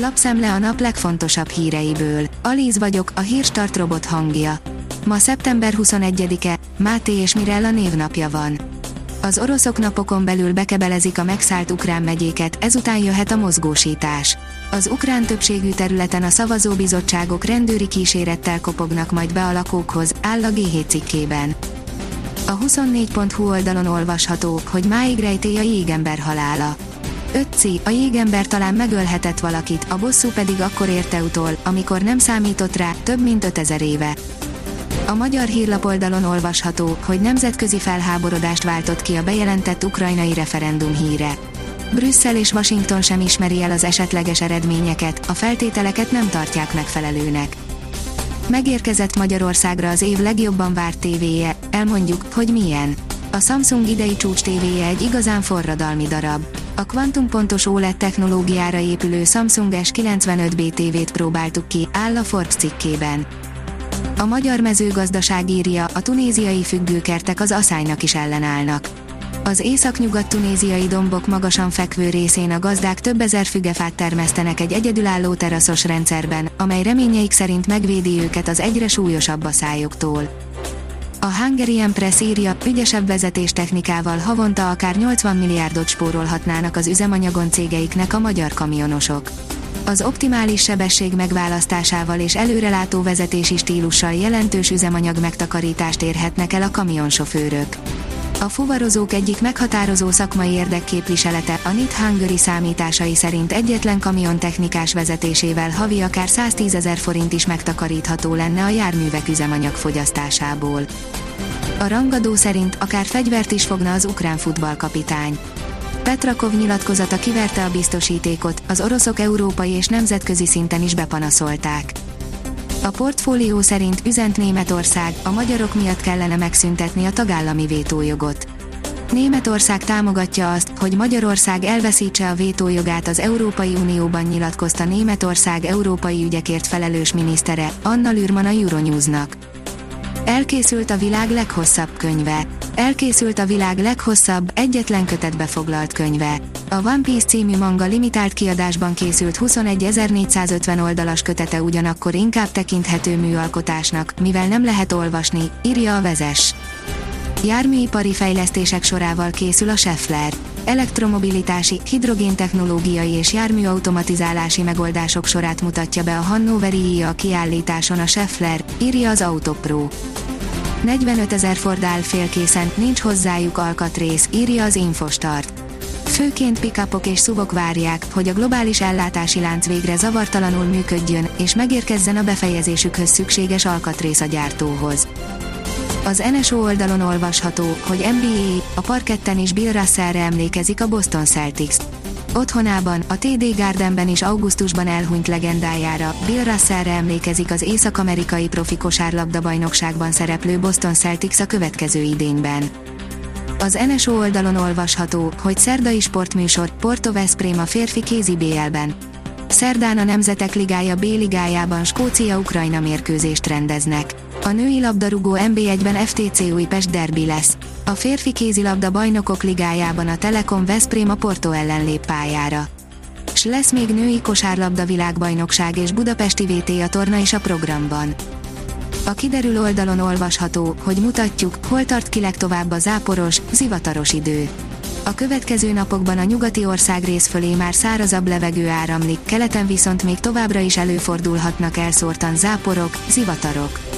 Lapszemle a nap legfontosabb híreiből. Alíz vagyok, a hírstart robot hangja. Ma szeptember 21-e, Máté és Mirella névnapja van. Az oroszok napokon belül bekebelezik a megszállt ukrán megyéket, ezután jöhet a mozgósítás. Az ukrán többségű területen a szavazóbizottságok rendőri kísérettel kopognak majd be a lakókhoz, áll a G7 cikkében. A 24.hu oldalon olvasható, hogy máig rejtély a jégember halála. Ötci, a jégember talán megölhetett valakit, a bosszú pedig akkor érte utol, amikor nem számított rá, több mint 5000 éve. A magyar hírlapoldalon olvasható, hogy nemzetközi felháborodást váltott ki a bejelentett ukrajnai referendum híre. Brüsszel és Washington sem ismeri el az esetleges eredményeket, a feltételeket nem tartják megfelelőnek. Megérkezett Magyarországra az év legjobban várt tévéje, elmondjuk, hogy milyen. A Samsung idei csúcs tévéje egy igazán forradalmi darab. A kvantumpontos OLED technológiára épülő Samsung S95B TV-t próbáltuk ki, áll a Forbes cikkében. A magyar mezőgazdaság írja, a tunéziai függőkertek az aszálynak is ellenállnak. Az északnyugat-tunéziai dombok magasan fekvő részén a gazdák több ezer fügefát termesztenek egy egyedülálló teraszos rendszerben, amely reményeik szerint megvédi őket az egyre súlyosabb aszályoktól. A Hungarian Press írja, ügyesebb vezetéstechnikával havonta akár 80 milliárdot spórolhatnának az üzemanyagon cégeiknek a magyar kamionosok. Az optimális sebesség megválasztásával és előrelátó vezetési stílussal jelentős üzemanyag megtakarítást érhetnek el a kamionsofőrök. A fuvarozók egyik meghatározó szakmai érdekképviselete, a NIT Hungary számításai szerint egyetlen kamion technikás vezetésével havi akár 110 ezer forint is megtakarítható lenne a járművek üzemanyag fogyasztásából. A rangadó szerint akár fegyvert is fogna az ukrán futballkapitány. Petrakov nyilatkozata kiverte a biztosítékot, az oroszok európai és nemzetközi szinten is bepanaszolták. A portfólió szerint üzent Németország, a magyarok miatt kellene megszüntetni a tagállami vétójogot. Németország támogatja azt, hogy Magyarország elveszítse a vétójogát az Európai Unióban nyilatkozta Németország európai ügyekért felelős minisztere, Anna Lürman a Euronewsnak. Elkészült a világ leghosszabb könyve. Elkészült a világ leghosszabb, egyetlen kötetbe foglalt könyve. A One Piece című manga limitált kiadásban készült 21.450 oldalas kötete ugyanakkor inkább tekinthető műalkotásnak, mivel nem lehet olvasni, írja a vezes. Járműipari fejlesztések sorával készül a Scheffler. Elektromobilitási, hidrogéntechnológiai és járműautomatizálási megoldások sorát mutatja be a Hannoveri IA kiállításon a Scheffler, írja az Autopro. 45 ezer Ford áll félkészen, nincs hozzájuk alkatrész, írja az Infostart. Főként pikapok és szubok várják, hogy a globális ellátási lánc végre zavartalanul működjön, és megérkezzen a befejezésükhöz szükséges alkatrész a gyártóhoz. Az NSO oldalon olvasható, hogy NBA, a parketten is Bill Russellre emlékezik a Boston Celtics. Otthonában, a TD Gardenben is augusztusban elhunyt legendájára, Bill Russellre emlékezik az észak-amerikai profi kosárlabda bajnokságban szereplő Boston Celtics a következő idényben. Az NSO oldalon olvasható, hogy szerdai sportműsor, Porto Veszprém a férfi kézi BL-ben. Szerdán a Nemzetek Ligája B-ligájában Skócia-Ukrajna mérkőzést rendeznek. A női labdarúgó NB1-ben FTC Újpest derbi lesz. A férfi kézilabda bajnokok ligájában a Telekom Veszprém a Porto ellen lép pályára. S lesz még női kosárlabda világbajnokság és Budapesti VT a torna is a programban. A kiderül oldalon olvasható, hogy mutatjuk, hol tart ki legtovább a záporos, zivataros idő. A következő napokban a nyugati ország rész fölé már szárazabb levegő áramlik, keleten viszont még továbbra is előfordulhatnak elszórtan záporok, zivatarok.